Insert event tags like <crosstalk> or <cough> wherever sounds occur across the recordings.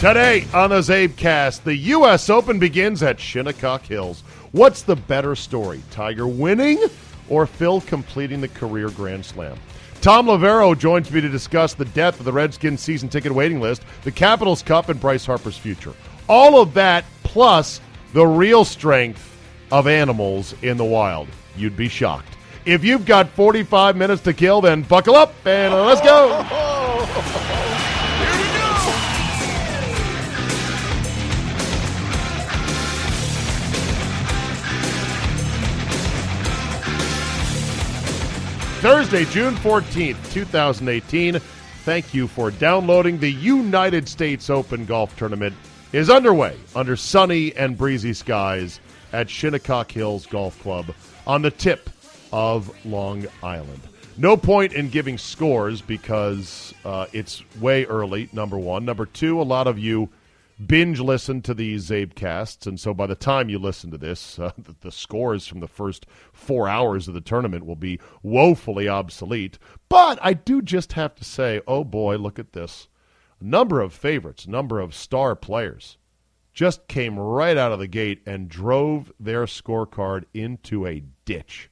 Today on the Czabecast, the U.S. Open begins at Shinnecock Hills. What's the better story, Tiger winning or Phil completing the career Grand Slam? Tom Loverro joins me to discuss the depth of the Redskins season ticket waiting list, the Capitals Cup, and Bryce Harper's future. All of that plus the real strength of animals in the wild. You'd be shocked. If you've got 45 minutes to kill, then buckle up and let's go. <laughs> Thursday, June 14th, 2018. Thank you for downloading. The United States Open Golf Tournament is underway under sunny and breezy skies at Shinnecock Hills Golf Club on the tip of Long Island. No point in giving scores because uh, it's way early, number one. Number two, a lot of you binge listen to these Czabecasts, and so by the time you listen to this, uh, <laughs> the, the, scores from the first four hours of the tournament will be woefully obsolete. But I do just have to say, oh boy, look at this. A number of favorites, number of star players just came right out of the gate and drove their scorecard into a ditch.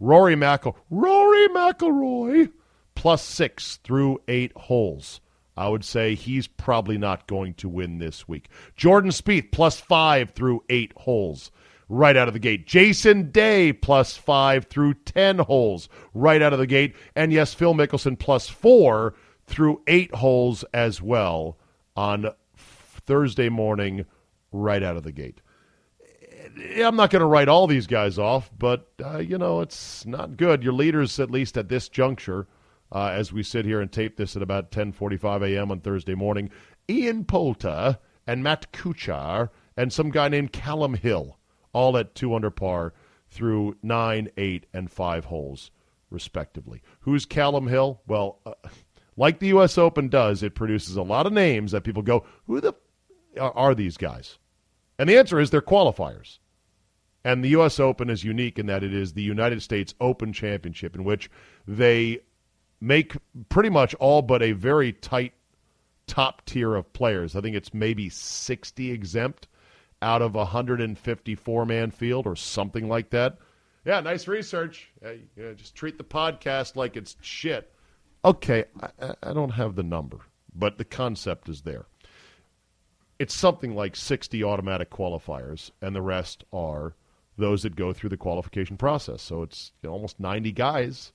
Rory McIl- Rory McIlroy plus six through eight holes. I would say he's probably not going to win this week. Jordan Spieth plus five through eight holes right out of the gate. Jason Day plus five through ten holes right out of the gate. And yes, Phil Mickelson plus four through eight holes as well on Thursday morning right out of the gate. I'm not going to write all these guys off, but, uh, you know, it's not good. Your leaders, at least at this juncture, uh, as we sit here and tape this at about 10:45 a.m. on Thursday morning. Ian Poulter and Matt Kuchar and some guy named Callum Hill, all at two under par through nine, eight, and five holes, respectively. Who's Callum Hill? Well, uh, like the U.S. Open does, it produces a lot of names that people go, "Who the f- are these guys?" And the answer is they're qualifiers. And the U.S. Open is unique in that it is the United States Open Championship, in which they make pretty much all but a very tight top tier of players. I think it's maybe 60 exempt out of a 154 man field or something like that. Yeah, nice research. Just treat the podcast like it's shit. Okay, I, I don't have the number, but the concept is there. It's something like 60 automatic qualifiers, and the rest are those that go through the qualification process. So it's almost 90 guys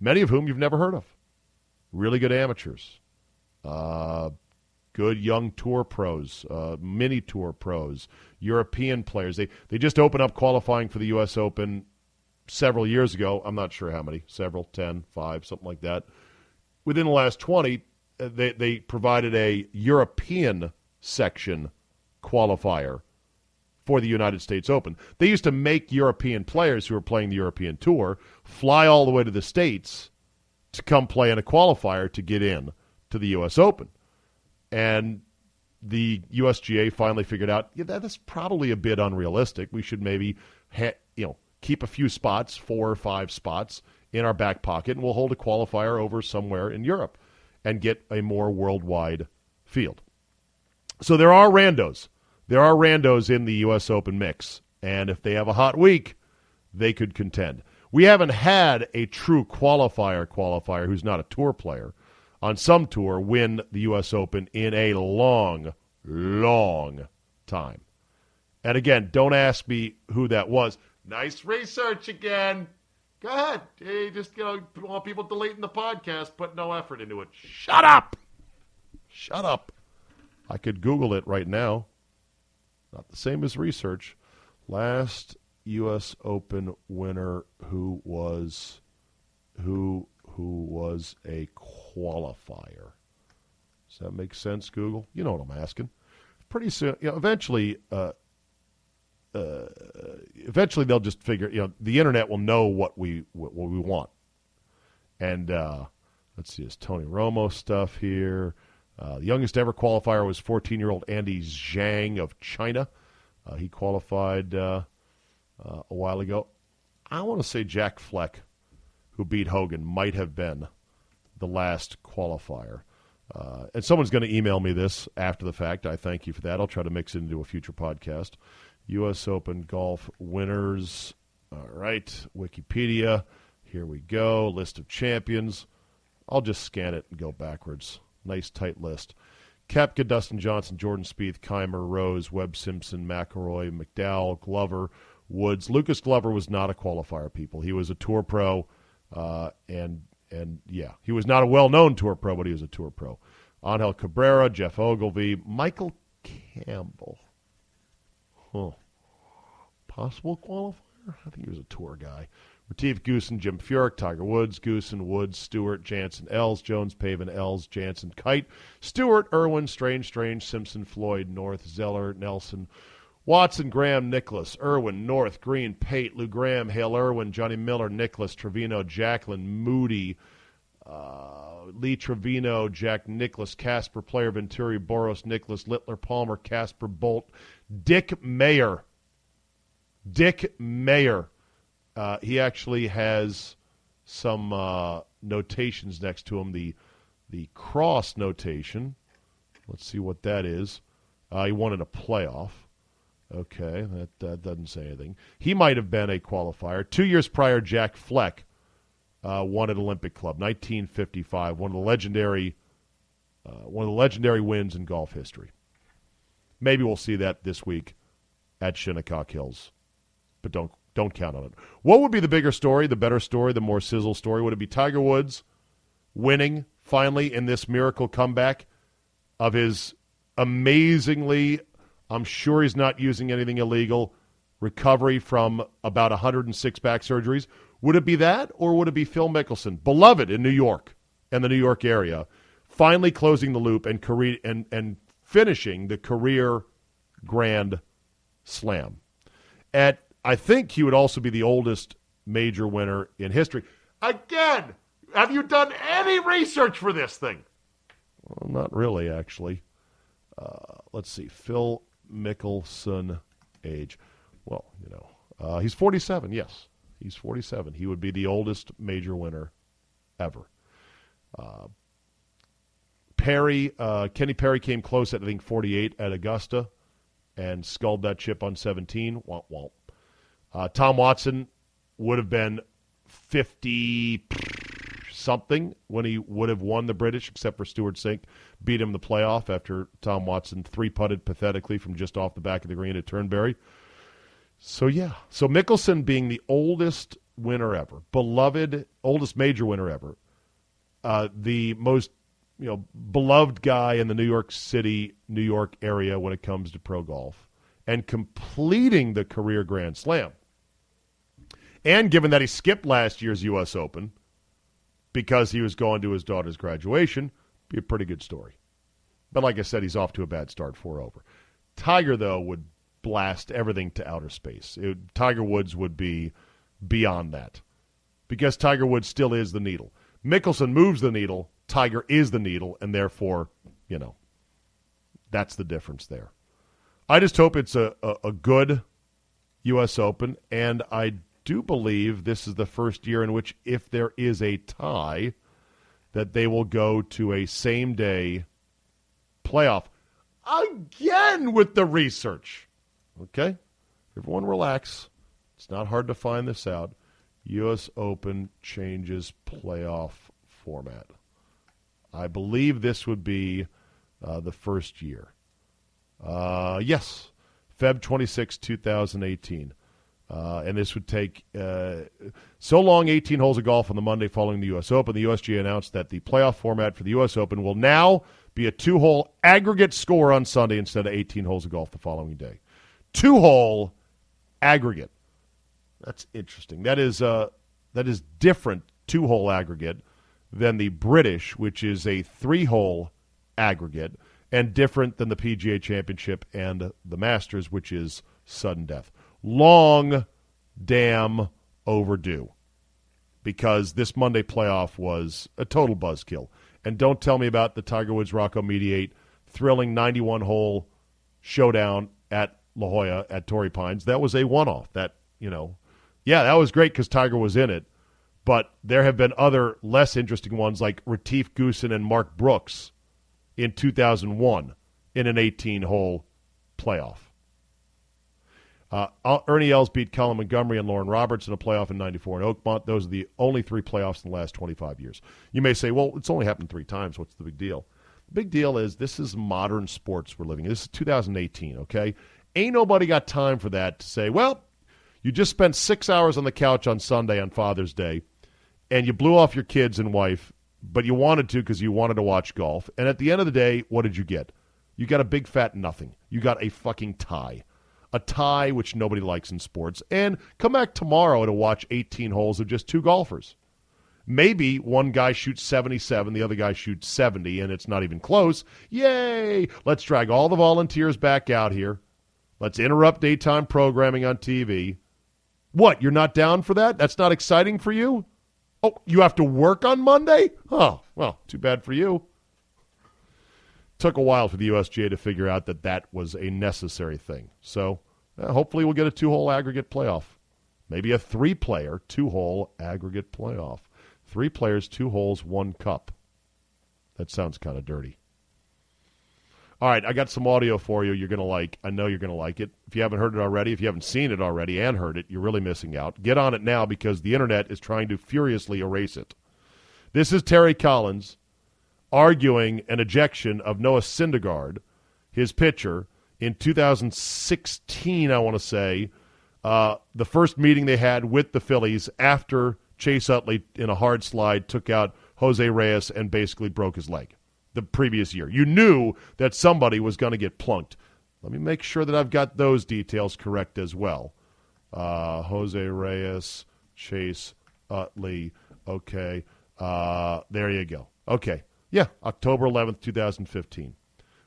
many of whom you've never heard of. Really good amateurs, uh, good young tour pros, uh, mini tour pros, European players. They they just opened up qualifying for the U.S. Open several years ago. I'm not sure how many, several, 10, 5, something like that. Within the last 20, uh, they, they provided a European section qualifier for the United States Open. They used to make European players who were playing the European Tour fly all the way to the States to come play in a qualifier to get in to the U.S. Open. And the USGA finally figured out yeah, that's probably a bit unrealistic. We should maybe ha- you know keep a few spots, four or five spots in our back pocket, and we'll hold a qualifier over somewhere in Europe and get a more worldwide field. So there are randos there are randos in the U.S. Open mix, and if they have a hot week, they could contend. We haven't had a true qualifier qualifier who's not a tour player on some tour win the U.S. Open in a long, long time. And again, don't ask me who that was. Nice research again. Go ahead. Hey, just you know, want people deleting the podcast, put no effort into it. Shut up. Shut up. I could Google it right now. Not the same as research. Last U.S. Open winner who was who who was a qualifier. Does that make sense, Google? You know what I'm asking. Pretty soon, you know, eventually, uh, uh, eventually they'll just figure. You know, the internet will know what we what, what we want. And uh, let's see, is Tony Romo stuff here? Uh, the youngest ever qualifier was 14-year-old Andy Zhang of China. Uh, he qualified uh, uh, a while ago. I want to say Jack Fleck, who beat Hogan, might have been the last qualifier. Uh, and someone's going to email me this after the fact. I thank you for that. I'll try to mix it into a future podcast. U.S. Open golf winners. All right, Wikipedia. Here we go. List of champions. I'll just scan it and go backwards. Nice tight list. Koepka, Dustin Johnson, Jordan Spieth, Kaymer, Rose, Webb Simpson, McIlroy, McDowell, Glover, Woods. Lucas Glover was not a qualifier, people. He was a tour pro, uh, and and yeah, he was not a well-known tour pro, but he was a tour pro. Angel Cabrera, Geoff Ogilvy, Michael Campbell. Huh. Possible qualifier? I think he was a tour guy. Retief Goosen, Jim Furyk, Tiger Woods, Goosen, Woods, Stewart, Janzen, Els, Jones, Pavin, Els, Janzen, Kite, Stewart, Irwin, Strange, Strange, Simpson, Floyd, North, Zoeller, Nelson, Watson, Graham, Nicklaus, Irwin, North, Green, Pate, Lou Graham, Hale Irwin, Johnny Miller, Nicklaus, Trevino, Jacklin, Moody, uh, Lee Trevino, Jack Nicklaus, Casper, Player, Venturi, Boros, Nicklaus, Littler, Palmer, Casper, Bolt, Dick Mayer. Dick Mayer. Uh, he actually has some uh, notations next to him. The the cross notation. Let's see what that is. Uh, he won in a playoff. Okay, that, that doesn't say anything. He might have been a qualifier. Two years prior, Jack Fleck uh, won at Olympic Club, 1955. One of the legendary, uh, one of the legendary wins in golf history. Maybe we'll see that this week at Shinnecock Hills, but don't don't count on it. What would be the bigger story, the better story, the more sizzle story? Would it be Tiger Woods winning finally in this miracle comeback of his amazingly I'm sure he's not using anything illegal. Recovery from about 106 back surgeries. Would it be that, or would it be Phil Mickelson, beloved in New York and the New York area, finally closing the loop and career and and finishing the career Grand Slam? At I think he would also be the oldest major winner in history. Again, have you done any research for this thing? Well, not really, actually. Uh, let's see. Phil Mickelson age? Well, you know, uh, he's 47. Yes, he's 47. He would be the oldest major winner ever. Uh, Perry, uh, Kenny Perry came close at I think 48 at Augusta, and sculled that chip on 17. Womp womp. Uh, Tom Watson would have been 50 something when he would have won the British, except for Stewart Cink beat him the playoff after Tom Watson three putted pathetically from just off the back of the green at Turnberry. So yeah, so Mickelson being the oldest winner ever, beloved oldest major winner ever, uh, the most you know beloved guy in the New York City, New York area when it comes to pro golf, and completing the career Grand Slam. And given that he skipped last year's U.S. Open, because he was going to his daughter's graduation. Be a pretty good story. But like I said, he's off to a bad start, four over. Tiger, though, would blast everything to outer space. It, Tiger Woods would be beyond that because Tiger Woods still is the needle. Mickelson moves the needle, Tiger is the needle, and therefore, you know, that's the difference there. I just hope it's a, a, a good U.S. Open, and I do believe this is the first year in which, if there is a tie, that they will go to a same day playoff. Again with the research. Okay? Everyone relax. It's not hard to find this out. U.S. Open changes playoff format. I believe this would be uh, the first year. Uh, yes, Feb 26, 2018. Uh, and this would take uh, so long 18 holes of golf on the Monday following the U.S. Open. The USGA announced that the playoff format for the U.S. Open will now be a two hole aggregate score on Sunday instead of 18 holes of golf the following day. Two hole aggregate. That's interesting. That is, uh, that is different two hole aggregate than the British, which is a three hole aggregate, and different than the PGA Championship and the Masters, which is sudden death long damn overdue because this Monday playoff was a total buzzkill. And don't tell me about the Tiger Woods Rocco Mediate thrilling 91 hole showdown at La Jolla at Torrey Pines. That was a one off. That, you know, yeah, that was great because Tiger was in it. But there have been other less interesting ones like Retief Goosen and Mark Brooks in 2001 in an 18 hole playoff. Uh, Ernie Els beat Colin Montgomerie and Loren Roberts in a playoff in 94 in Oakmont. Those are the only three playoffs in the last 25 years. You may say, well, it's only happened three times. What's the big deal? The big deal is this is modern sports we're living in. This is 2018, okay? Ain't nobody got time for that to say, well, you just spent six hours on the couch on Sunday on Father's Day, and you blew off your kids and wife, but you wanted to because you wanted to watch golf. And at the end of the day, what did you get? You got a big fat nothing. You got a fucking tie a tie, which nobody likes in sports, and come back tomorrow to watch 18 holes of just two golfers. Maybe one guy shoots 77, the other guy shoots 70, and it's not even close. Yay! Let's drag all the volunteers back out here. Let's interrupt daytime programming on TV. What, you're not down for that? That's not exciting for you? Oh, you have to work on Monday? Oh, well, too bad for you. Took a while for the USGA to figure out that that was a necessary thing. So uh, hopefully, we'll get a two hole aggregate playoff. Maybe a three player, two hole aggregate playoff. Three players, two holes, one cup. That sounds kind of dirty. All right, I got some audio for you you're going to like. I know you're going to like it. If you haven't heard it already, if you haven't seen it already and heard it, you're really missing out. Get on it now because the internet is trying to furiously erase it. This is Terry Collins arguing an ejection of Noah Syndergaard, his pitcher, in 2016, I want to say, uh, the first meeting they had with the Phillies after Chase Utley, in a hard slide, took out Jose Reyes and basically broke his leg the previous year. You knew that somebody was going to get plunked. Let me make sure that I've got those details correct as well. Uh, Jose Reyes, Chase Utley. Okay. Uh, there you go. Okay. Yeah, October 11th, 2015.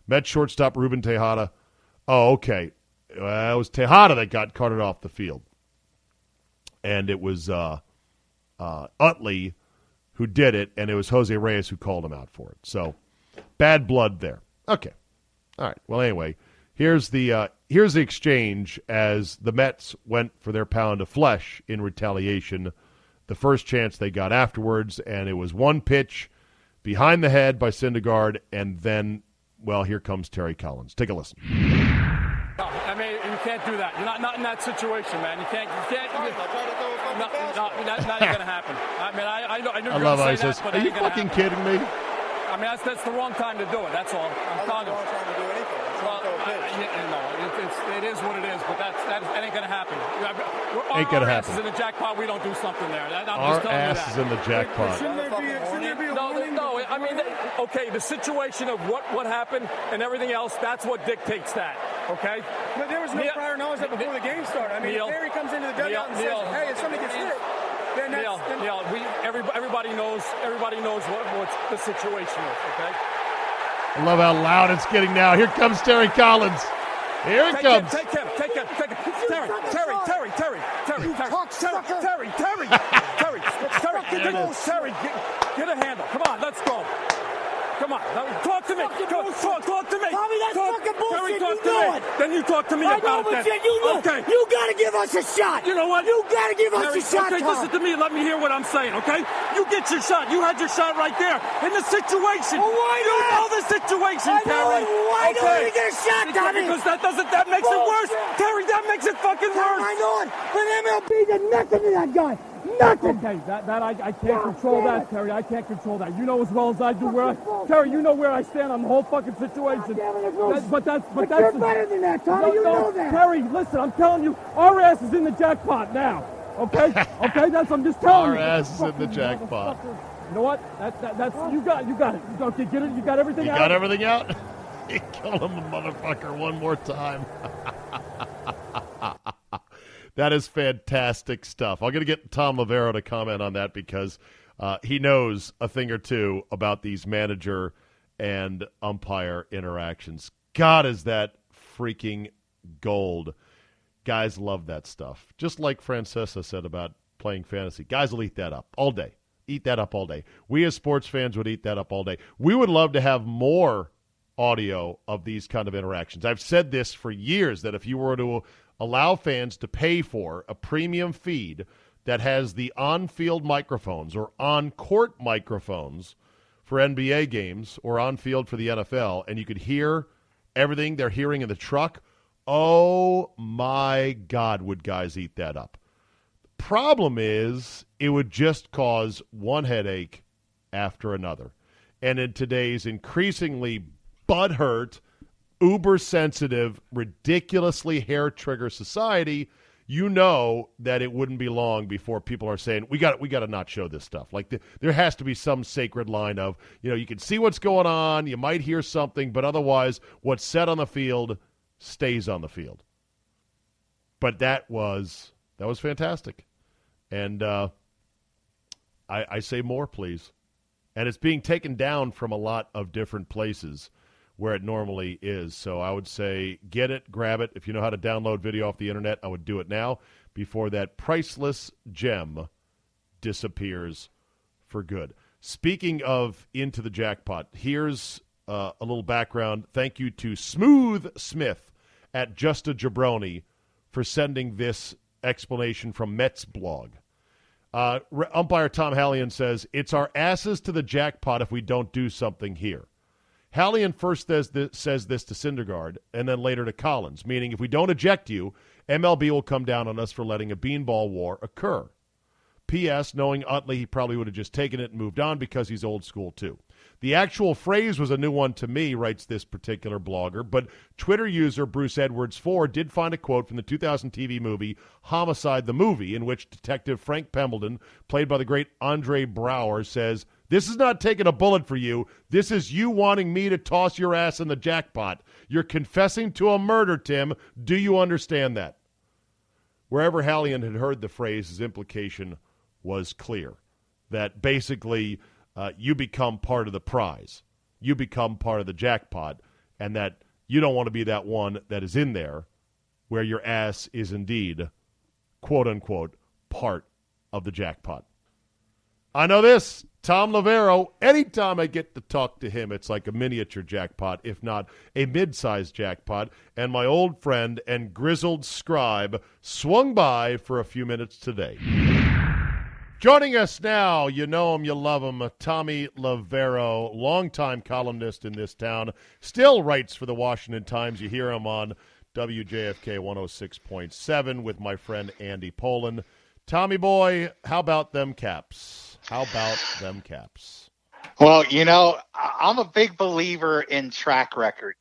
Met shortstop Ruben Tejada Oh, okay. Well, it was Tejada that got carted off the field, and it was uh, uh, Utley who did it, and it was Jose Reyes who called him out for it. So bad blood there. Okay. All right. Well, anyway, here's the uh, here's the exchange as the Mets went for their pound of flesh in retaliation. The first chance they got afterwards, and it was one pitch behind the head by Syndergaard, and then well, here comes Terry Collins. Take a listen. No, I mean, you can't do that. You're not, not in that situation, man. You can't. You can't. You, no, no, that, not going to happen. I mean, I, I, know, I knew I you love were ISIS. That, Are you fucking happen. kidding me? I mean, that's, that's the wrong time to do it. That's all. I'm telling you. wrong time to do anything. It's Well, not I, I, it, it's, it is what it is, but that's, that, that ain't going to happen. We're, Ain't gonna our happen. ass is in the jackpot. We don't do something there. I'm Our just telling you ass that. is in the jackpot. Shouldn't there be a- shouldn't there be a No, warning? no. I mean, okay, the situation of what, what happened and everything else, that's what dictates that. Okay? But there was no Neil- prior knowledge that before the game started. I mean, Neil- if Terry comes into the dugout and Neil- says, "Hey, if somebody gets hit," then that's Neil, then, Neil, we, every, everybody knows, everybody knows what, what the situation is, okay? I love how loud it's getting now. Here comes Terry Collins. Here it Take comes. him, take him, take him, take him. Terry, Terry. Terry, Terry, Terry, You Terry, cocksucker. Terry, Terry, Terry, <laughs> Terry, Terry, fucking Terry, bullshit. Terry, get, get a handle. Come on, let's go. Come on, now, talk to me. Go, talk, talk to me. Tommy, that's talk, fucking bullshit. Terry, You talk to know me. it. Then you talk to me I about know, it. but then. you, you know, Okay. you gotta give us a shot. You know what? You gotta give us a shot, okay, Tom. listen to me. Let me hear what I'm saying, okay? You get your shot. You had your shot right there in the situation. Well, why you not? know the situation, I Terry. Why don't okay. we get a shot, Tommy? Because that doesn't. That makes it worse, Terry. That makes it fucking Tom, worse. I know it, but MLB did nothing to that guy. Nothing. Okay, that, that I, I can't control that, Terry. I can't control that. You know as well as I do where I, Terry, you know where I stand on the whole fucking situation. That- but that's but But that's you're better than that, Tommy. No, You no, know that. Terry, listen, I'm telling you, our ass is in the jackpot now. Okay? <laughs> okay, that's I'm just telling Our you. ass is in the jackpot. You know what? That, that that's you got you got it. You got, okay, get it. You got everything You out. got everything out? you <laughs> kill him, motherfucker, one more time. <laughs> that is fantastic stuff. I'm going to get Tom Loverro to comment on that because uh, he knows a thing or two about these manager and umpire interactions. God, is that freaking gold. Guys love that stuff. Just like Francesa said about playing fantasy. Guys will eat that up all day. Eat that up all day. We as sports fans would eat that up all day. We would love to have more audio of these kind of interactions. I've said this for years that if you were to allow fans to pay for a premium feed that has the on-field microphones or on-court microphones for NBA games or on field for the NFL and you could hear everything they're hearing in the truck, oh my god, would guys eat that up. Problem is, it would just cause one headache after another. And in today's increasingly butthurt, uber sensitive, ridiculously hair trigger society, you know that it wouldn't be long before people are saying we got we got to not show this stuff. Like the, there has to be some sacred line of you know you can see what's going on, you might hear something, but otherwise what's said on the field stays on the field. But that was that was fantastic, and uh, I, I say more, please. And it's being taken down from a lot of different places where it normally is. So I would say get it, grab it. If you know how to download video off the internet, I would do it now before that priceless gem disappears for good. Speaking of into the jackpot, here's uh, a little background. Thank you to Smooth Smith at Just a Jabroni for sending this explanation from Mets blog. Uh, umpire Tom Hallion says, It's our asses to the jackpot if we don't do something here. Hallion first says this, says this to Syndergaard and then later to Collins, meaning if we don't eject you, MLB will come down on us for letting a beanball war occur. P.S. Knowing Utley, he probably would have just taken it and moved on because he's old school too. The actual phrase was a new one to me, writes this particular blogger, but Twitter user Bruce Edwards 4 did find a quote from the 2000 TV movie Homicide the Movie, in which Detective Frank Pembleton, played by the great Andre Braugher, says, This is not taking a bullet for you. This is you wanting me to toss your ass in the jackpot. You're confessing to a murder, Tim. Do you understand that? Wherever Hallion had heard the phrase, his implication was clear that basically uh, you become part of the prize, you become part of the jackpot, and that you don't want to be that one that is in there where your ass is indeed, quote unquote, part of the jackpot. I know this. Tom Loverro, anytime I get to talk to him, it's like a miniature jackpot, if not a mid sized jackpot. And my old friend and grizzled scribe swung by for a few minutes today. Joining us now, you know him, you love him, Tommy Loverro, longtime columnist in this town, still writes for the Washington Times. You hear him on WJFK 106.7 with my friend Andy Pollin. Tommy boy, how about them caps? How about them caps? Well, you know, I'm a big believer in track record.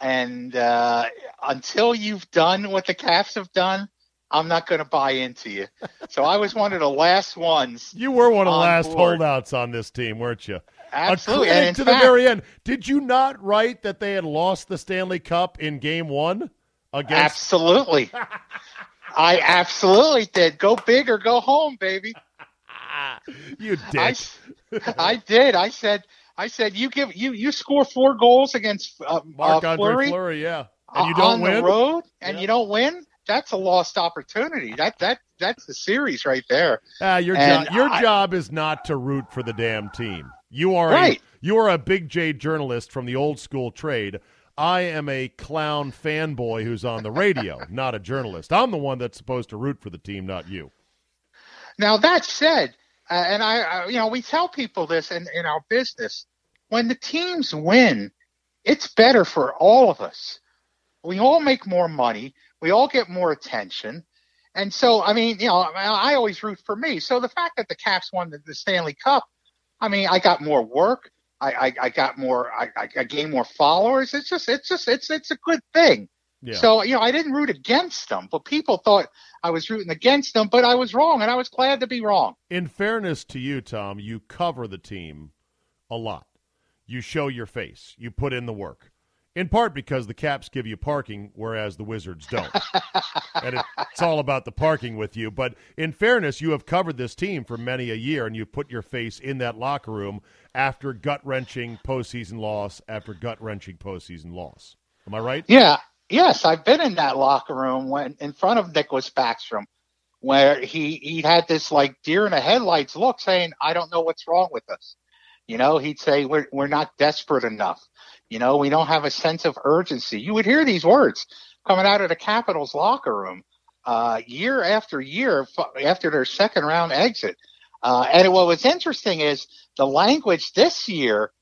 And uh, until you've done what the Caps have done, I'm not going to buy into you. So I was one of the last ones. You were one of the On last board. holdouts on this team, weren't you? Absolutely. And to the fact- very end. Did you not write that they had lost the Stanley Cup in game one against Absolutely. I absolutely did. Go big or go home, baby. <laughs> you I, dick? I did. I said, I said, you give you you score four goals against uh, Mark uh, Andre Fleury, Fleury, yeah. And you uh, don't on win? the road, and Yeah. you don't win. That's a lost opportunity. That that that's the series right there. Ah, your And job your I- job is not to root for the damn team. You are Right. a you are a big J journalist from the old school trade. I am a clown fanboy who's on the radio, <laughs> not a journalist. I'm the one that's supposed to root for the team, not you. Now that said, uh, and I, I, you know, we tell people this in, in our business. When the teams win, it's better for all of us. We all make more money. We all get more attention. And so, I mean, you know, I always root for me. So the fact that the Caps won the, the Stanley Cup, I mean, I got more work. I, I, I got more. I, I gained more followers. It's just, it's just, it's, it's a good thing. Yeah. So you know, I didn't root against them, but people thought I was rooting against them. But I was wrong, and I was glad to be wrong. In fairness to you, Tom, you cover the team a lot. You show your face. You put in the work. In part because the Caps give you parking, whereas the Wizards don't. <laughs> and it, it's all about the parking with you. But in fairness, you have covered this team for many a year, and you put your face in that locker room after gut wrenching postseason loss after gut wrenching postseason loss. Am I right? Yeah. Yes, I've been in that locker room when in front of Nicklas Backstrom, where he he had this like deer in the headlights look, saying, "I don't know what's wrong with us." You know, he'd say, "We're we're not desperate enough." You know, we don't have a sense of urgency. You would hear these words coming out of the Capitals locker room uh, year after year after their second round exit. Uh, and what was interesting is the language this year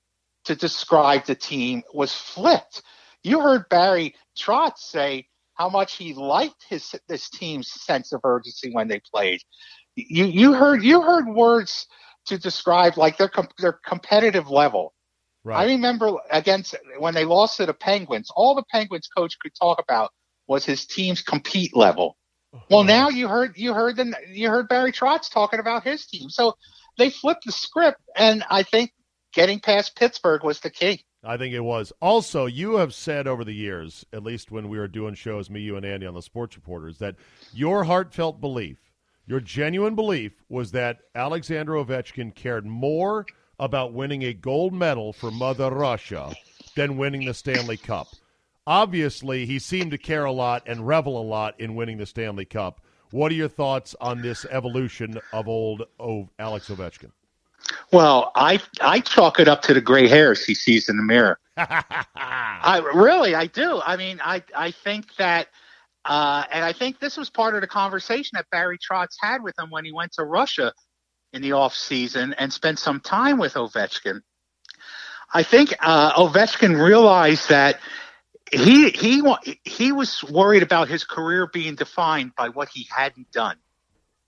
to describe the team was flipped. You heard Barry Trotz say how much he liked his this team's sense of urgency when they played. You you heard you heard words to describe like their their competitive level. Right. I remember against when they lost to the Penguins, all the Penguins coach could talk about was his team's compete level. Well, Uh-huh. now you heard you heard the, you heard Barry Trotz talking about his team. So they flipped the script, and I think getting past Pittsburgh was the key. I think it was. Also, you have said over the years, at least when we were doing shows, me, you, and Andy on the Sports Reporters, that your heartfelt belief, your genuine belief, was that Alexander Ovechkin cared more about winning a gold medal for Mother Russia than winning the Stanley Cup. Obviously, he seemed to care a lot and revel a lot in winning the Stanley Cup. What are your thoughts on this evolution of old Alex Ovechkin? Well, I I chalk it up to the gray hairs he sees in the mirror. <laughs> I really I do. I mean, I I think that uh, and I think this was part of the conversation that Barry Trotz had with him when he went to Russia in the off season and spent some time with Ovechkin. I think uh, Ovechkin realized that he he he was worried about his career being defined by what he hadn't done,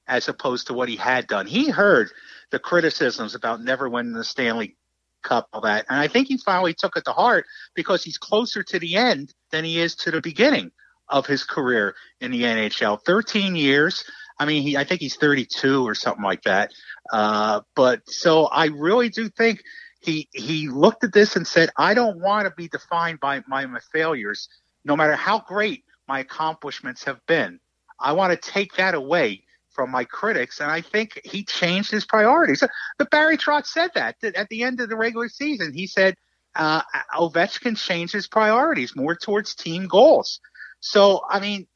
as opposed to what he had done. He heard the criticisms about never winning the Stanley Cup, all that, and I think he finally took it to heart because he's closer to the end than he is to the beginning of his career in the NHL. Thirteen years. I mean, he, I think he's 32 or something like that. Uh, but so I really do think he he looked at this and said, I don't want to be defined by my, my failures, no matter how great my accomplishments have been. I want to take that away from my critics, and I think he changed his priorities. But Barry Trotz said that that at the end of the regular season. He said uh, Ovechkin changed his priorities more towards team goals. So I mean,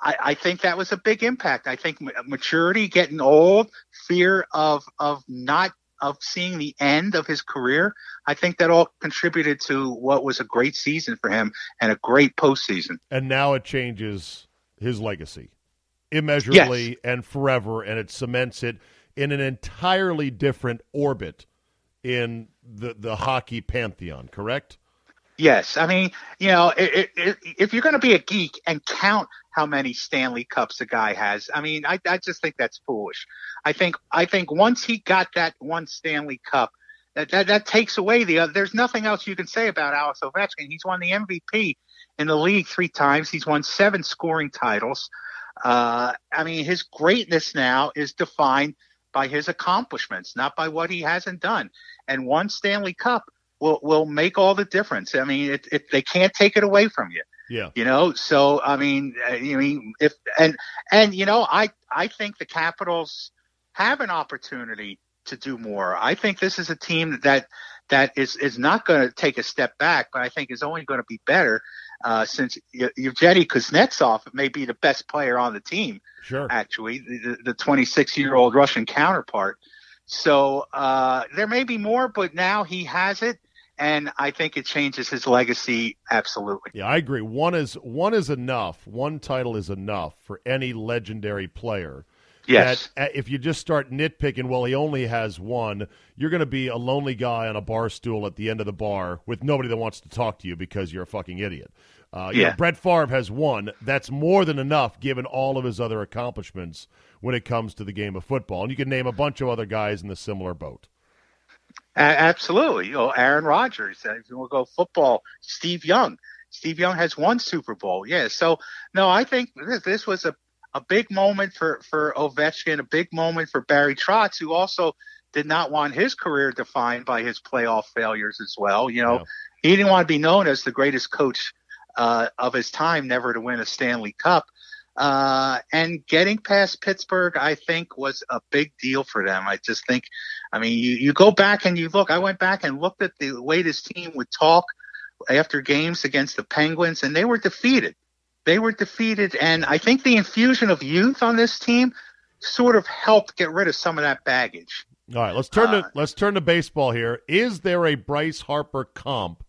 I, I think that was a big impact. I think ma- maturity, getting old, fear of of not of seeing the end of his career. I think that all contributed to what was a great season for him and a great postseason. and now it changes his legacy immeasurably and forever, and it cements it in an entirely different orbit in the the hockey pantheon. Correct? Yes, I mean, you know, i i if you're going to be a geek and count how many Stanley Cups a guy has, I mean, I, I just think that's foolish. I think I think once he got that one Stanley Cup, that that, that takes away the other. There's nothing else you can say about Alex Ovechkin. He's won the MVP in the league three times. He's won seven scoring titles. Uh, I mean, his greatness now is defined by his accomplishments, not by what he hasn't done. And one Stanley Cup will will make all the difference. I mean, it, it, they can't take it away from you. Yeah. You know, so I mean, I mean, if and and you know, I I think the Capitals have an opportunity to do more. I think this is a team that that is is not going to take a step back, but I think is only going to be better uh, since Y- Yevgeny Kuznetsov may be the best player on the team Sure. actually, the, the 26 year old Russian counterpart. So uh, there may be more, but now he has it, and I think it changes his legacy absolutely. Yeah, I agree. One is one is enough. One title is enough for any legendary player Yes. That uh, if you just start nitpicking, well, he only has one, you're going to be a lonely guy on a bar stool at the end of the bar with nobody that wants to talk to you because you're a fucking idiot. Uh, yeah. Know, Brett Favre has one. That's more than enough given all of his other accomplishments when it comes to the game of football. And you can name a bunch of other guys in the similar boat. Absolutely. You know, Aaron Rodgers, uh, if you go football, Steve Young. Steve Young has won Super Bowl. Yeah. So, no, I think this, this was a a big moment for, for Ovechkin, a big moment for Barry Trotz, who also did not want his career defined by his playoff failures as well. You know, yeah. he didn't want to be known as the greatest coach uh, of his time, never to win a Stanley Cup. Uh, and getting past Pittsburgh, I think, was a big deal for them. I just think, I mean, you, you go back and you look. I went back and looked at the way this team would talk after games against the Penguins, and they were defeated they were defeated. And I think the infusion of youth on this team sort of helped get rid of some of that baggage. All right, let's turn to uh, let's turn to baseball here. Is there a Bryce Harper comp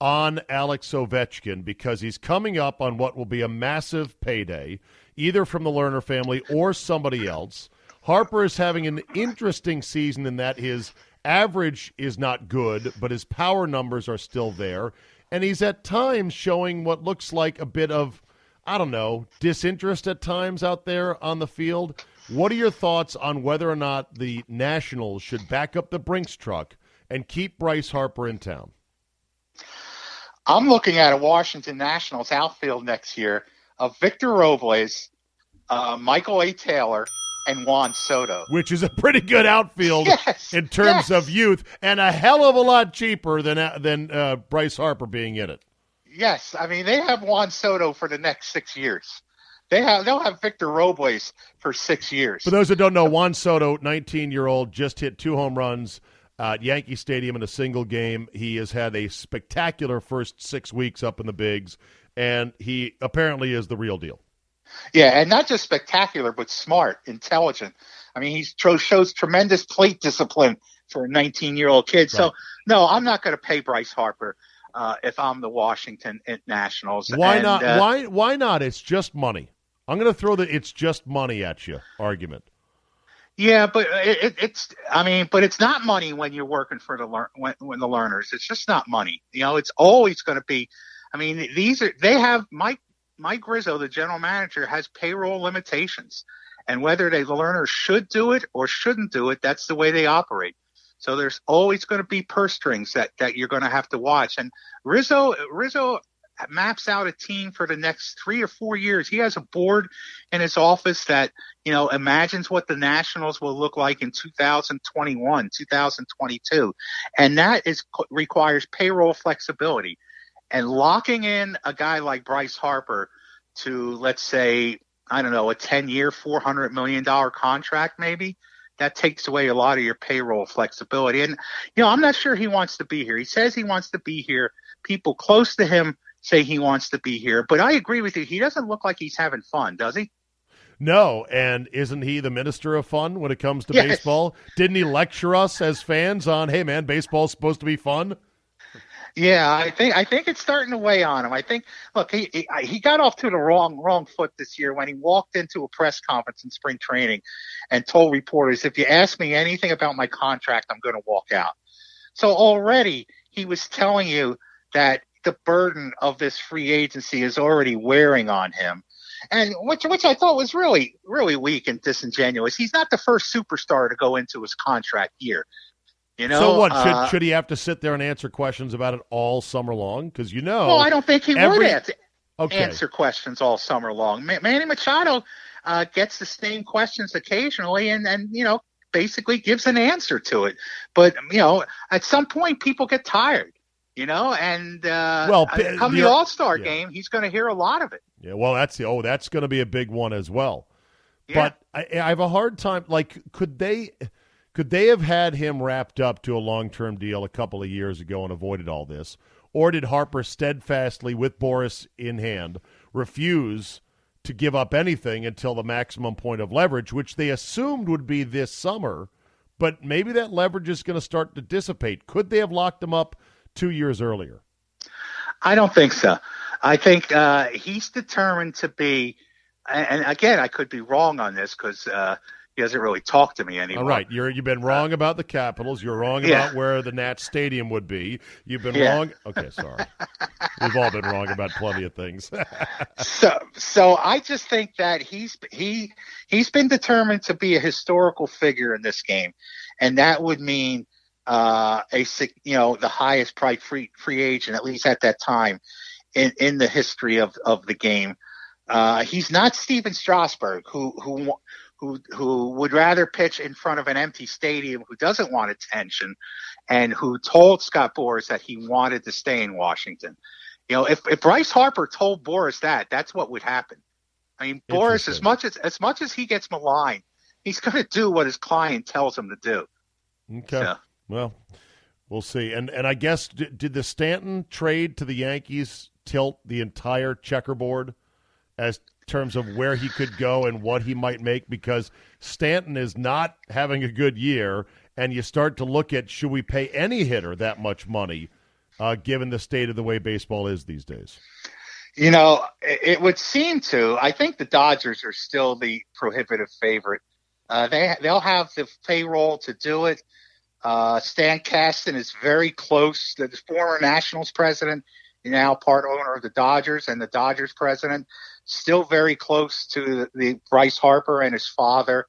on Alex Ovechkin because he's coming up on what will be a massive payday, either from the Lerner family or somebody else? Harper is having an interesting season in that his average is not good, but his power numbers are still there and he's at times showing what looks like a bit of, I don't know, disinterest at times out there on the field. What are your thoughts on whether or not the Nationals should back up the Brinks truck and keep Bryce Harper in town? I'm looking at a Washington Nationals outfield next year of Victor Robles, uh, Michael A. Taylor, and Juan Soto, which is a pretty good outfield <laughs> yes, in terms yes. of youth, and a hell of a lot cheaper than uh, than uh, Bryce Harper being in it. Yes, I mean they have Juan Soto for the next six years. They have they'll have Victor Robles for six years. For those that don't know, Juan Soto, 19 year old, just hit two home runs at Yankee Stadium in a single game. He has had a spectacular first six weeks up in the bigs, and he apparently is the real deal. Yeah, and not just spectacular, but smart, intelligent. I mean, he shows tremendous plate discipline for a 19 year old kid. Right. So, no, I'm not going to pay Bryce Harper uh, if I'm the Washington Nationals. Why and, not? Uh, why? Why not? It's just money. I'm going to throw the "it's just money" at you argument. Yeah, but it, it's I mean, but it's not money when you're working for the when, when the Lerners. It's just not money. You know, it's always going to be. I mean, these are they have Mike Mike Rizzo, the general manager, has payroll limitations. And whether the Lerner should do it or shouldn't do it, that's the way they operate. So there's always going to be purse strings that, that you're going to have to watch. And Rizzo, Rizzo maps out a team for the next three or four years. He has a board in his office that, you know, imagines what the Nationals will look like in 2021, 2022. And that is requires payroll flexibility and locking in a guy like Bryce Harper to let's say I don't know a 10-year, 400 million dollar contract maybe that takes away a lot of your payroll flexibility. And you know, I'm not sure he wants to be here. He says he wants to be here. People close to him say he wants to be here, but I agree with you. He doesn't look like he's having fun, does he? No, and isn't he the minister of fun when it comes to yes. baseball? Didn't he lecture us as fans on, "Hey man, baseball's supposed to be fun"? Yeah, I think I think it's starting to weigh on him. I think look, he, he he got off to the wrong wrong foot this year when he walked into a press conference in spring training and told reporters, "If you ask me anything about my contract, I'm going to walk out." So already he was telling you that the burden of this free agency is already wearing on him. And which which I thought was really really weak and disingenuous. He's not the first superstar to go into his contract year. You know, so what should uh, should he have to sit there and answer questions about it all summer long? Because you know, well, I don't think he every... would answer, okay. answer questions all summer long. Manny Machado uh, gets the same questions occasionally, and and you know, basically gives an answer to it. But you know, at some point, people get tired. You know, and uh, well, uh, come the uh, All Star yeah. game, he's going to hear a lot of it. Yeah, well, that's the oh, that's going to be a big one as well. Yeah. But I, I have a hard time. Like, could they? Could they have had him wrapped up to a long term deal a couple of years ago and avoided all this? Or did Harper steadfastly, with Boras in hand, refuse to give up anything until the maximum point of leverage, which they assumed would be this summer? But maybe that leverage is going to start to dissipate. Could they have locked him up two years earlier? I don't think so. I think uh, he's determined to be, and again, I could be wrong on this because uh, he hasn't really talked to me anymore. All right, you're you've been wrong about the Capitals. You're wrong Yeah. about where the Nats Stadium would be. You've been Yeah. wrong. Okay, sorry. We've all been wrong about plenty of things. <laughs> so so I just think that he's he he's been determined to be a historical figure in this game, and that would mean uh, a you know the highest price free free agent at least at that time in in the history of of the game. Uh, he's not Stephen Strasburg, who who who who would rather pitch in front of an empty stadium, who doesn't want attention, and who told Scott Boras that he wanted to stay in Washington. You know, if, if Bryce Harper told Boras that, that's what would happen. I mean, Boras, as much as as much as he gets maligned, he's <laughs> going to do what his client tells him to do. okay. So, Well, we'll see. And and I guess did, did the Stanton trade to the Yankees tilt the entire checkerboard as terms of where he could go and what he might make because Stanton is not having a good year and you start to look at should we pay any hitter that much money uh, given the state of the way baseball is these days. you know, it, would seem to. I think the Dodgers are still the prohibitive favorite. Uh, they they'll have the payroll to do it. Uh, Stan Kasten is very close. The former Nationals president, now part owner of the Dodgers, and the Dodgers president, still very close to the, the Bryce Harper and his father.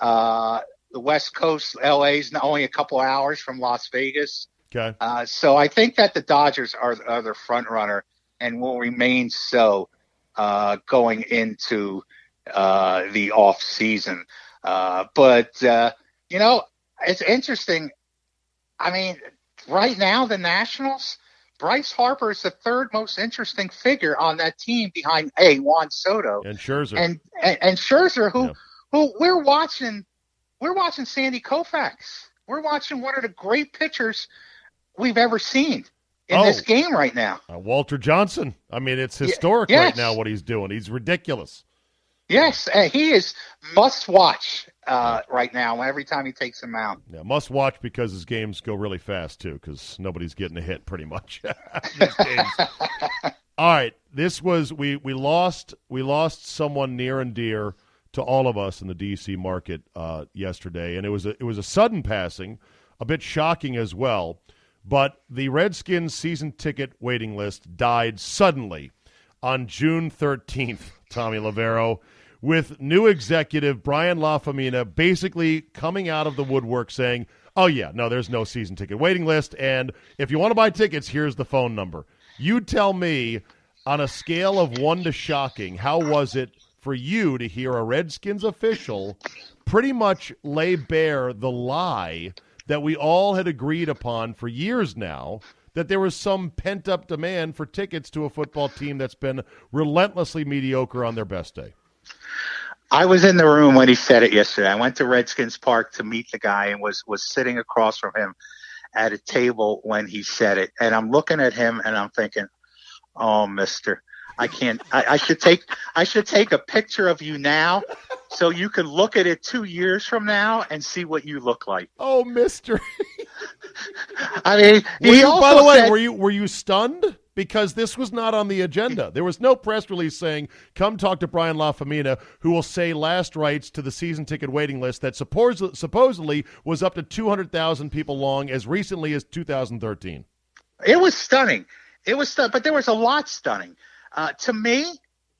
Uh, the West Coast, LA is only a couple hours from Las Vegas. Okay. Uh, so I think that the Dodgers are, are the front runner and will remain so uh, going into uh, the off season. Uh, but uh, you know, it's interesting. I mean, right now the Nationals, Bryce Harper is the third most interesting figure on that team behind a Juan Soto And Scherzer. and and, and Scherzer, who Yeah. who we're watching, we're watching Sandy Koufax. We're watching one of the great pitchers we've ever seen in Oh. this game right now. Uh, Walter Johnson. I mean, it's historic yes. right now what he's doing. He's ridiculous. Yes, uh, he is must watch uh, right now. Every time he takes him out. Yeah, must watch because his games go really fast too. Because nobody's getting a hit pretty much. <laughs> these games. <laughs> All right, this was we we lost we lost someone near and dear to all of us in the DC market uh, yesterday, and it was a, it was a sudden passing, a bit shocking as well. But the Redskins season ticket waiting list died suddenly on June 13th, Tommy Loverro, with new executive Brian Lafemina basically coming out of the woodwork saying, Oh, yeah, no, there's no season ticket waiting list. And if you want to buy tickets, here's the phone number. You tell me, on a scale of one to shocking, how was it for you to hear a Redskins official pretty much lay bare the lie that we all had agreed upon for years now that there was some pent up demand for tickets to a football team that's been relentlessly mediocre on their best day. I was in the room when he said it yesterday. I went to Redskins Park to meet the guy and was was sitting across from him at a table when he said it. And I'm looking at him and I'm thinking, "Oh, Mister, I can't. I, I should take I should take a picture of you now, so you can look at it two years from now and see what you look like." Oh, Mister. <laughs> I mean, Were you, also by the way, said, were you were you stunned because this was not on the agenda? <laughs> There was no press release saying, "Come talk to Brian Lafemina, who will say last rites to the season ticket waiting list that suppos- supposedly was up to two hundred thousand people long as recently as 2013." It was stunning. It was stunning, but there was a lot stunning. Uh, to me,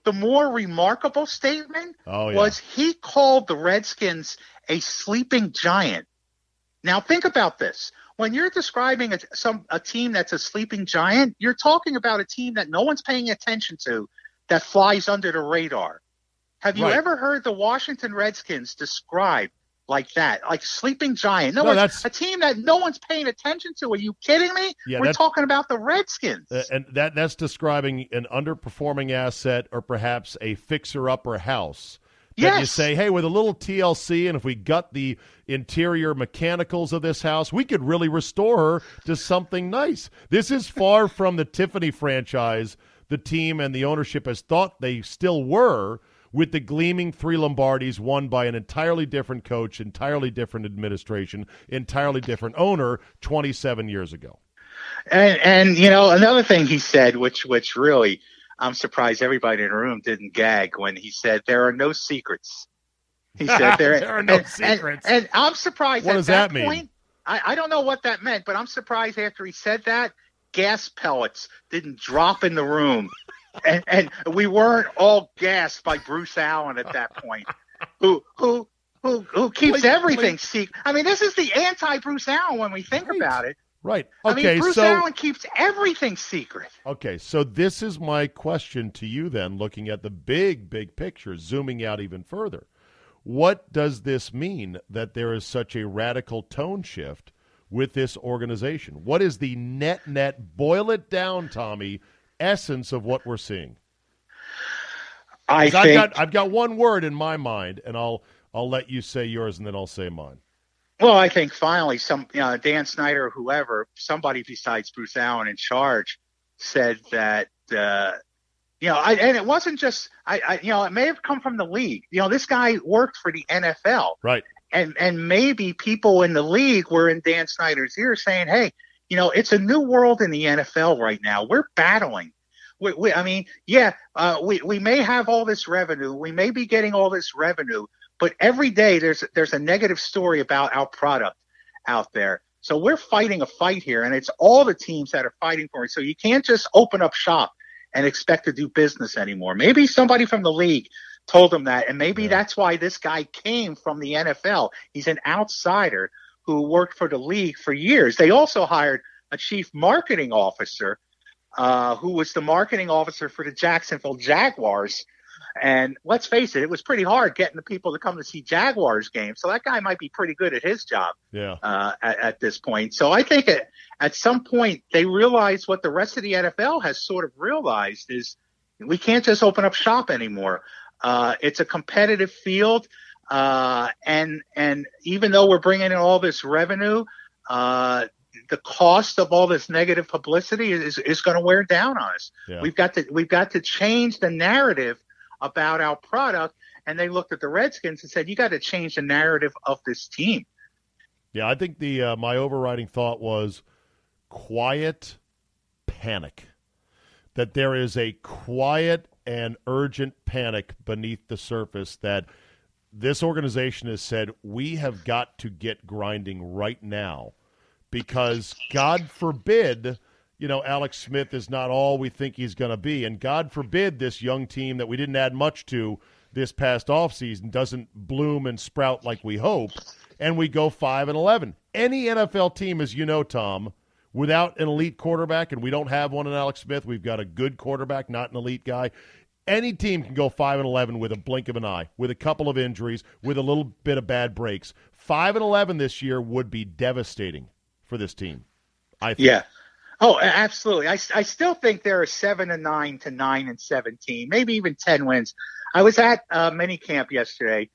the more remarkable statement Oh, yeah. was he called the Redskins a sleeping giant. Now think about this. When you're describing a, some a team that's a sleeping giant, you're talking about a team that no one's paying attention to, that flies under the radar. Have you Right. ever heard the Washington Redskins described like that, like sleeping giant? Other No, that's- a team that no one's paying attention to. Are you kidding me? Yeah, We're talking about the Redskins. Uh, and that that's describing an underperforming asset or perhaps a fixer upper house. That you say, hey, with a little TLC, and if we gut the interior mechanicals of this house, we could really restore her to something nice. This is far <laughs> from the Tiffany franchise the team and the ownership has thought they still were with the gleaming three Lombardis won by an entirely different coach, entirely different administration, entirely different owner 27 years ago. And and you know another thing he said, which which really I'm surprised everybody in the room didn't gag when he said there are no secrets. He said <laughs> there, There are no and, secrets. And, and I'm surprised. What at does that that mean? Point, I, I don't know what that meant, but I'm surprised after he said that, gas pellets didn't drop in the room, <laughs> and and we weren't all gassed by Bruce Allen at that point, who who. Who, who keeps everything secret? I mean, this is the anti Bruce Allen when we think Right. about it. Right. I Okay. mean, Bruce so Allen keeps everything secret. okay. So this is my question to you then, looking at the big, big picture, zooming out even further. What does this mean that there is such a radical tone shift with this organization? What is the net net boil it down, Tommy, essence of what we're seeing? I 'Cause I've think. got I've got one word in my mind, and I'll I'll let you say yours, and then I'll say mine. Well, I think finally, some you know, Dan Snyder, or whoever, somebody besides Bruce Allen in charge, said that uh, you know, I, and it wasn't just I, I, you know, it may have come from the league. You know, this guy worked for the NFL, Right. and and maybe people in the league were in Dan Snyder's ear saying, "Hey, you know, it's a new world in the NFL right now. We're battling." We, we, I mean, yeah, uh, we we may have all this revenue, we may be getting all this revenue, but every day there's there's a negative story about our product out there. So we're fighting a fight here, and it's all the teams that are fighting for it. So you can't just open up shop and expect to do business anymore. Maybe somebody from the league told them that, and maybe Yeah. that's why this guy came from the NFL. He's an outsider who worked for the league for years. They also hired a chief marketing officer uh, who was the marketing officer for the Jacksonville Jaguars. And let's face it, it was pretty hard getting the people to come to see Jaguars games. So that guy might be pretty good at his job Yeah. uh, at, at this point. So I think at, at some point they realize what the rest of the NFL has sort of realized is we can't just open up shop anymore. Uh, it's a competitive field, uh, and and even though we're bringing in all this revenue, uh, the cost of all this negative publicity is is going to wear down on us. Yeah. We've got to we've got to change the narrative about our product. And they looked at the Redskins and said, "You got to change the narrative of this team." Yeah, I think the uh, my overriding thought was quiet panic. That there is a quiet and urgent panic beneath the surface that this organization has said we have got to get grinding right now because God forbid, you know, Alex Smith is not all we think he's going to be and God forbid this young team that we didn't add much to this past offseason doesn't bloom and sprout like we hope and we go 5 and 11. Any NFL team as you know, Tom, without an elite quarterback and we don't have one in Alex Smith, we've got a good quarterback, not an elite guy. Any team can go 5 and 11 with a blink of an eye, with a couple of injuries, with a little bit of bad breaks. 5 and 11 this year would be devastating for this team. I think. Yeah. Oh, absolutely. I, I still think there are seven and nine to nine and seventeen, maybe even ten wins. I was at uh, minicamp yesterday,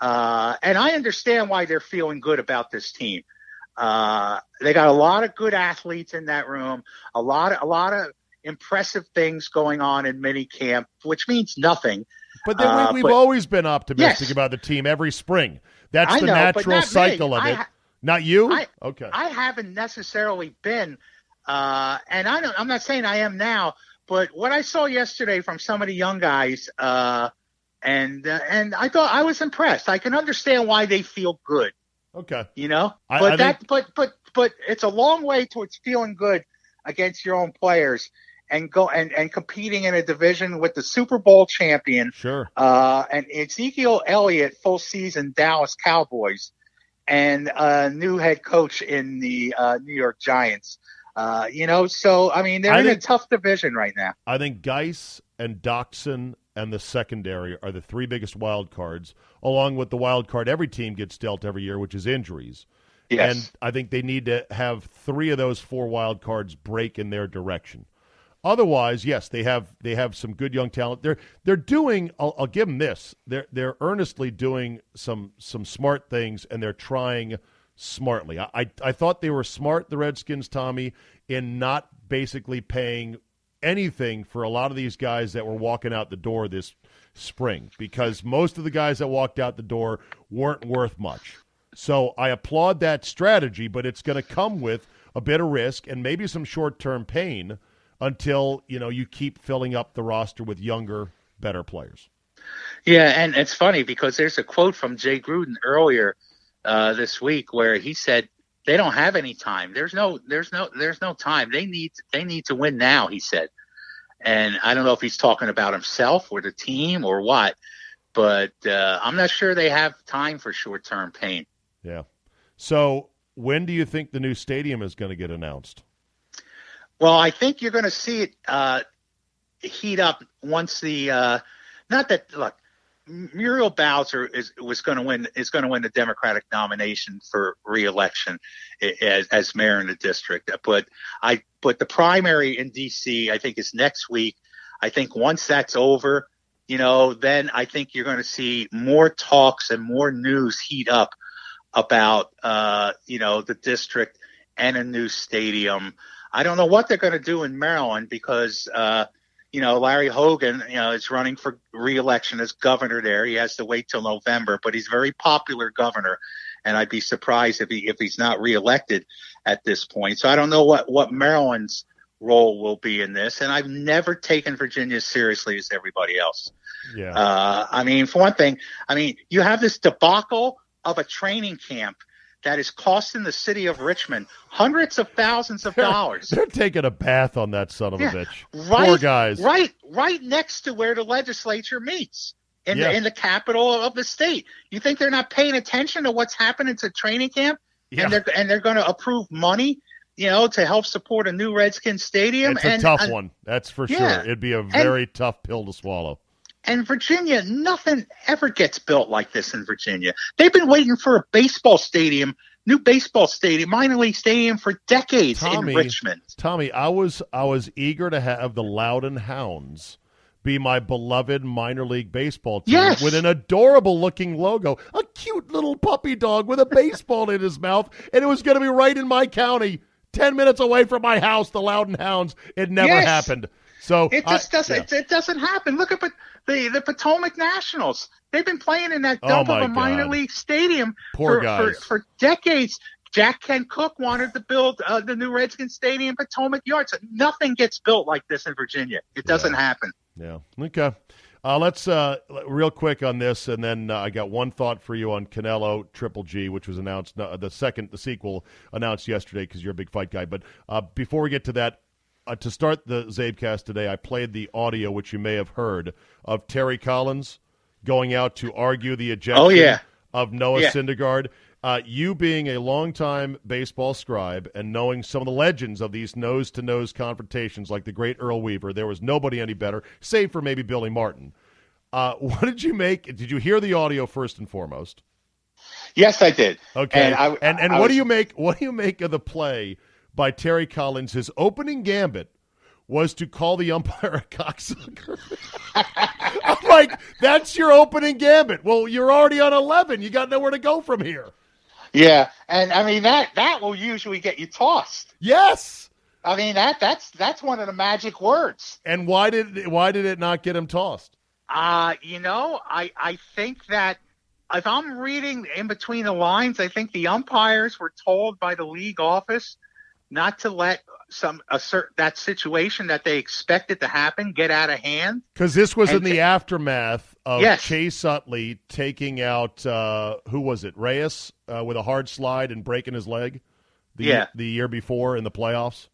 uh, and I understand why they're feeling good about this team. Uh, they got a lot of good athletes in that room, a lot of a lot of impressive things going on in mini camp, which means nothing. But then Uh, we, we've but- always been optimistic Yes. about the team every spring. That's I the know, natural not me. cycle of I it. not you? I- okay. I haven't necessarily been, uh, and I don't, I'm not saying I am now, but what I saw yesterday from some of the young guys, uh, and uh, and I thought I was impressed. I can understand why they feel good, okay. you know. I- but I that, think- but but but it's a long way towards feeling good against your own players and go and and competing in a division with the Super Bowl champion Sure. uh, and Ezekiel Elliott, full season Dallas Cowboys, and a new head coach in the uh, New York Giants. Uh, you know, so I mean, they're I in think- a tough division right now. I think Guice and Doctson and the secondary are the three biggest wild cards, along with the wild card every team gets dealt every year, which is injuries. Yes. And I think they need to have three of those four wild cards break in their direction. Otherwise, yes, they have they have some good young talent. They're they're doing. I'll, I'll give them this. They're they're earnestly doing some some smart things, and they're trying smartly. I I, I thought they were smart, the Redskins, Tommy, in not basically paying anything for a lot of these guys that were walking out the door this spring, because most of the guys that walked out the door weren't worth much. So I applaud that strategy, but it's going to come with a bit of risk and maybe some short term pain until you know you keep filling up the roster with younger, better players. Yeah, and it's funny because there's a quote from Jay Gruden earlier uh, this week where he said they don't have any time. There's no, there's no, there's no time. They need, they need to win now. He said, and I don't know if he's talking about himself or the team or what, but uh, I'm not sure they have time for short term pain. Yeah. So when do you think the new stadium is going to get announced? Well, I think you're going to see it uh, heat up once the. Uh, not that look, Muriel Bowser is was going to win is going to win the Democratic nomination for reelection as, as mayor in the district. But I but the primary in D.C. I think is next week. I think once that's over, you know, then I think you're going to see more talks and more news heat up about uh, you know the district and a new stadium. I don't know what they're going to do in Maryland because. Uh, you know, Larry Hogan, you know, is running for reelection as governor there. He has to wait till November, but he's a very popular governor. And I'd be surprised if he, if he's not reelected at this point. So I don't know what, what Maryland's role will be in this. And I've never taken Virginia as seriously as everybody else. Yeah. Uh, I mean, for one thing, I mean, you have this debacle of a training camp that is costing the city of Richmond hundreds of thousands of <laughs> dollars. They're taking a bath on that son of Yeah, a bitch. right, Poor guys. Right, right next to where the legislature meets in Yeah. the in the capital of the state. You think they're not paying attention to what's happening to training camp? Yeah. And they're and they're going to approve money, you know, to help support a new Redskins stadium. It's a tough and- one. That's for Yeah. sure. It'd be a very tough pill to swallow. And Virginia, nothing ever gets built like this in Virginia. They've been waiting for a baseball stadium, new baseball stadium, minor league stadium for decades Tommy, in Richmond. Tommy, I was I was eager to have the Loudoun Hounds be my beloved minor league baseball team Yes. with an adorable looking logo, a cute little puppy dog with a baseball in his mouth, and it was going to be right in my county, ten minutes away from my house. The Loudoun Hounds. It never Yes. happened. So It I- just doesn't. yeah. It, it doesn't happen. Look at the the, the Potomac Nationals. They've been playing in that Oh, dump my of a minor league stadium for, for for decades. Jack Kent Cooke wanted to build uh, the new Redskins Stadium, Potomac Yards. Nothing gets built like this in Virginia. It doesn't happen. Yeah. Okay. Uh, let's uh, real quick on this, and then uh, I got one thought for you on Canelo Triple G, which was announced uh, the second, the sequel announced yesterday because you're a big fight guy. But uh, before we get to that, uh, to start the Czabecast today, I played the audio, which you may have heard, of Terry Collins going out to argue the ejection Oh, yeah. of Noah Yeah. Syndergaard. Uh, you being a longtime baseball scribe and knowing some of the legends of these nose to nose confrontations, like the great Earl Weaver, there was nobody any better, save for maybe Billy Martin. Uh, <laughs> what did you make? Did you hear the audio first and foremost? Yes, I did. Okay, And I, and, and I what was- do you make? What do you make of the play by Terry Collins? His opening gambit was to call the umpire a cocksucker. <laughs> I'm like, that's your opening gambit. Well, you're already on eleven. You got nowhere to go from here. Yeah, and I mean that that will usually get you tossed. Yes. I mean that that's that's one of the magic words. And why did why did it not get him tossed? Uh, you know, I I think that if I'm reading in between the lines, I think the umpires were told by the league office not to let some a certain that situation that they expected to happen get out of hand. Because this was in the aftermath of Yes. Chase Utley taking out uh, who was it Reyes uh, with a hard slide and breaking his leg. The, Yeah. the year before in the playoffs.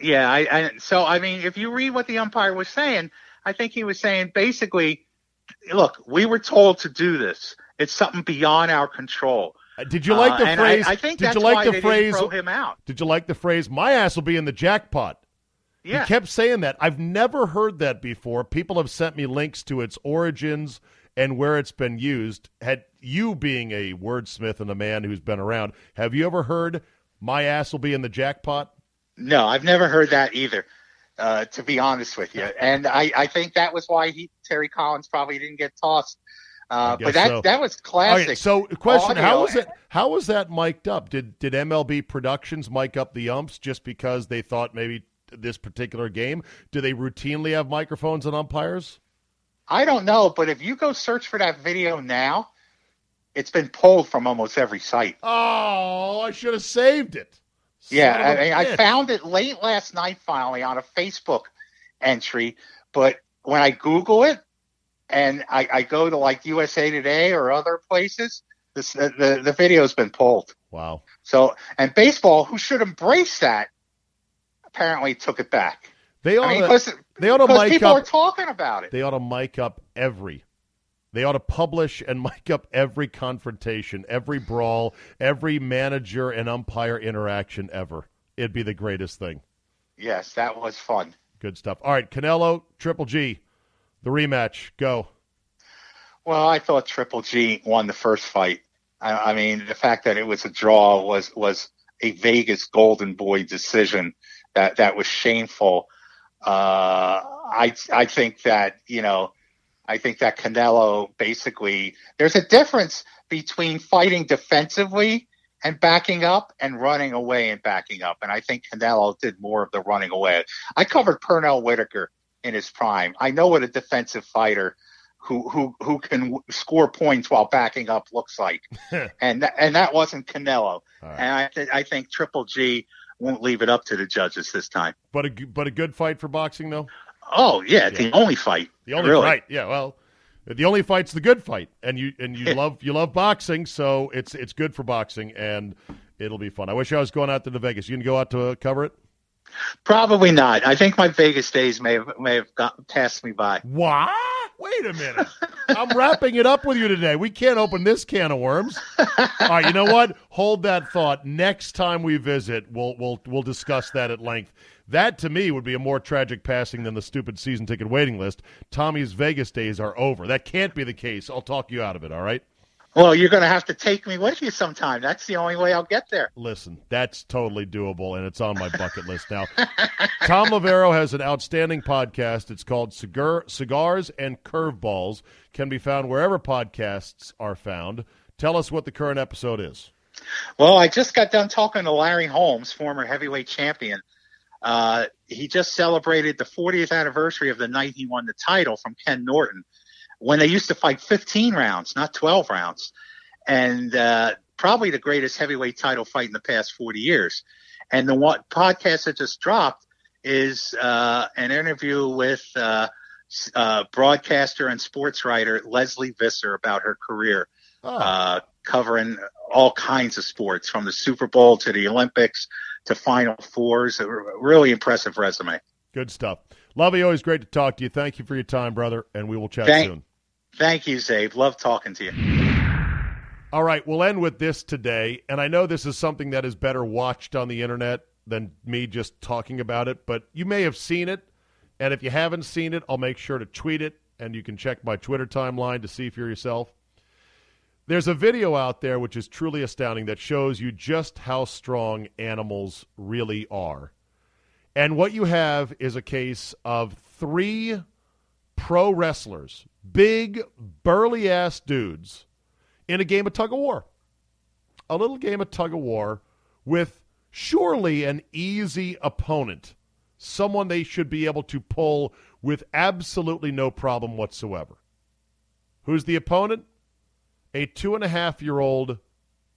Yeah, I, I so I mean, if you read what the umpire was saying, I think he was saying basically, look, we were told to do this. It's something beyond our control. Uh, Did you like Uh, the and phrase? I, I think did that's you like why the they phrase? didn't throw him out. Did you like the phrase? My ass will be in the jackpot. Yeah, He kept saying that. I've never heard that before. People have sent me links to its origins and where it's been used. Had you being a wordsmith and a man who's been around, have you ever heard "my ass will be in the jackpot"? No, I've never heard that either. Uh, to be honest with you, and I, I think that was why he Terry Collins probably didn't get tossed. Uh, but that so. that was classic. Okay, so question: audio. How was it? How was that mic'd up? Did did MLB Productions mic up the umps just because they thought maybe this particular game? Do they routinely have microphones and umpires? I don't know, but if you go search for that video now, it's been pulled from almost every site. Oh, I should have saved it. Yeah, Son of I, mean, I found it late last night finally on a Facebook entry, but when I Google it and I, I go to like USA Today or other places, this, the, the the video's been pulled. Wow. So and baseball, who should embrace that, apparently took it back. They ought I mean, to. They ought to mic people up, are talking about it. They ought to mic up every. They ought to publish and <laughs> mic up every confrontation, every brawl, every manager and umpire interaction ever. It'd be the greatest thing. Yes, that was fun. Good stuff. All right, Canelo, Triple G, the rematch. Go. Well, I thought Triple G won the first fight. I, I mean, the fact that it was a draw was was a Vegas Golden Boy decision that that was shameful. Uh, I I think that you know, I think that Canelo basically there's a difference between fighting defensively and backing up and running away and backing up, and I think Canelo did more of the running away. I covered Pernell Whitaker in his prime. I know what a defensive fighter who who who can score points while backing up looks like, <laughs> and th- and that wasn't Canelo. right. And I th- I think Triple G won't leave it up to the judges this time. But a g- but a good fight for boxing though. Oh yeah, Yeah. the only fight. The only really. fight. Yeah, well, the only fight's the good fight, and you and you <laughs> love you love boxing, so it's it's good for boxing, and it'll be fun. I wish I was going out to the Vegas. You gonna go out to cover it? Probably not. I think my Vegas days may have may have got passed me by. What? Wait a minute. I'm wrapping it up with you today. We can't open this can of worms. All right, you know what? Hold that thought. Next time we visit, we'll we'll we'll discuss that at length. That to me would be a more tragic passing than the stupid season ticket waiting list. Tommy's Vegas days are over. That can't be the case. I'll talk you out of it, all right? Well, you're going to have to take me with you sometime. That's the only way I'll get there. Listen, that's totally doable, and it's on my bucket list now. <laughs> Tom Loverro has an outstanding podcast. It's called Cigar, Cigars and Curveballs. Can be found wherever podcasts are found. Tell us what the current episode is. Well, I just got done talking to Larry Holmes, former heavyweight champion. Uh, he just celebrated the 40th anniversary of the night he won the title from Ken Norton when they used to fight 15 rounds, not 12 rounds. And uh, probably the greatest heavyweight title fight in the past 40 years. And the one podcast that just dropped is uh, an interview with uh, uh, broadcaster and sports writer Lesley Visser about her career Oh, uh, covering all kinds of sports from the Super Bowl to the Olympics to Final Fours. A really impressive resume. good stuff. Lovey, always great to talk to you. Thank you for your time, brother, and we will chat Thank- soon. Thank you, Czabe. Love talking to you. All right, we'll end with this today. And I know this is something that is better watched on the internet than me just talking about it, but you may have seen it. And if you haven't seen it, I'll make sure to tweet it, and you can check my Twitter timeline to see for yourself. There's a video out there which is truly astounding that shows you just how strong animals really are. And what you have is a case of three pro wrestlers, big, burly ass dudes, in a game of tug of war. A little game of tug of war with surely an easy opponent, someone they should be able to pull with absolutely no problem whatsoever. Who's the opponent? A two and a half year old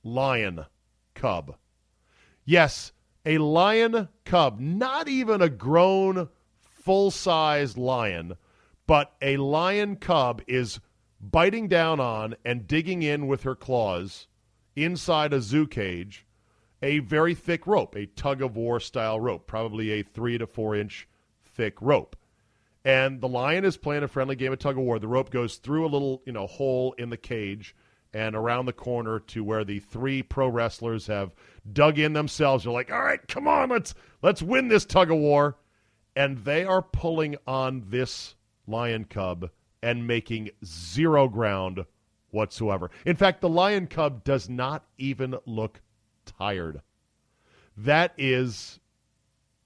lion cub. Yes, a lion cub, not even a grown, full size lion, but a lion cub is biting down on and digging in with her claws inside a zoo cage a very thick rope, a tug of war style rope, probably a three to four inch thick rope. And the lion is playing a friendly game of tug of war. The rope goes through a little, you know, hole in the cage and around the corner to where the three pro wrestlers have dug in themselves. They're like, "All right, come on, let's let's win this tug of war." And they are pulling on this lion cub and making zero ground whatsoever. In fact, the lion cub does not even look tired. That is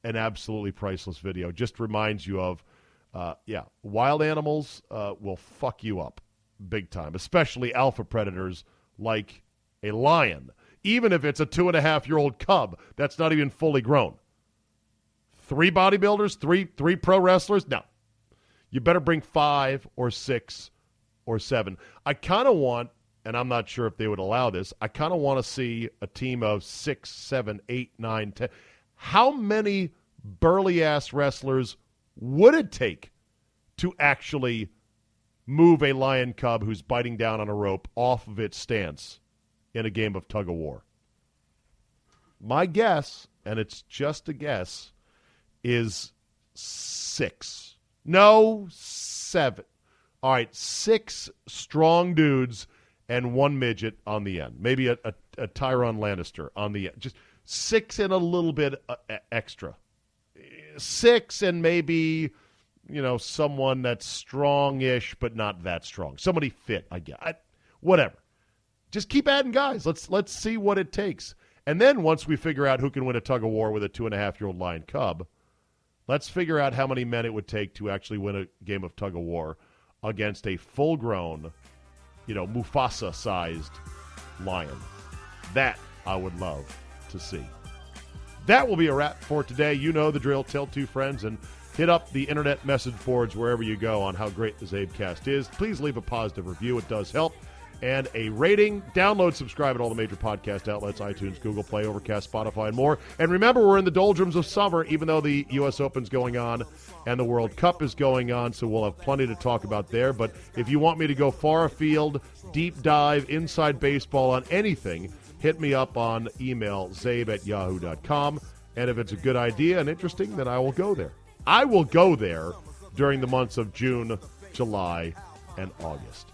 an absolutely priceless video. Just reminds you of, uh, yeah, wild animals uh, will fuck you up big time, especially alpha predators like a lion. Even if it's a two and a half year old cub, that's not even fully grown. Three bodybuilders, three three pro wrestlers. No, you better bring five or six or seven. I kind of want, and I'm not sure if they would allow this. I kind of want to see a team of six, seven, eight, nine, ten. How many burly ass wrestlers would it take to actually move a lion cub who's biting down on a rope off of its stance in a game of tug of war? My guess, and it's just a guess, is six. No, seven. All right, six strong dudes and one midget on the end. Maybe a, a, a Tyrion Lannister on the end. Just six and a little bit uh, extra. Six and maybe, you know, someone that's strong-ish but not that strong. Somebody fit, I guess. I, whatever. Just keep adding guys. Let's let's see what it takes. And then once we figure out who can win a tug of war with a two and a half year old lion cub, let's figure out how many men it would take to actually win a game of tug of war against a full grown, you know, Mufasa sized lion. That I would love to see. That will be a wrap for today. You know the drill. Tell two friends and hit up the internet message boards wherever you go on how great the Czabecast is. Please leave a positive review. It does help. And a rating. Download, subscribe at all the major podcast outlets iTunes, Google Play, Overcast, Spotify, and more. And remember, we're in the doldrums of summer, even though the U.S. Open's going on and the World Cup is going on, so we'll have plenty to talk about there. But if you want me to go far afield, deep dive, inside baseball on anything, hit me up on email, czabe at yahoo.com. And if it's a good idea and interesting, then I will go there. I will go there during the months of June, July, and August.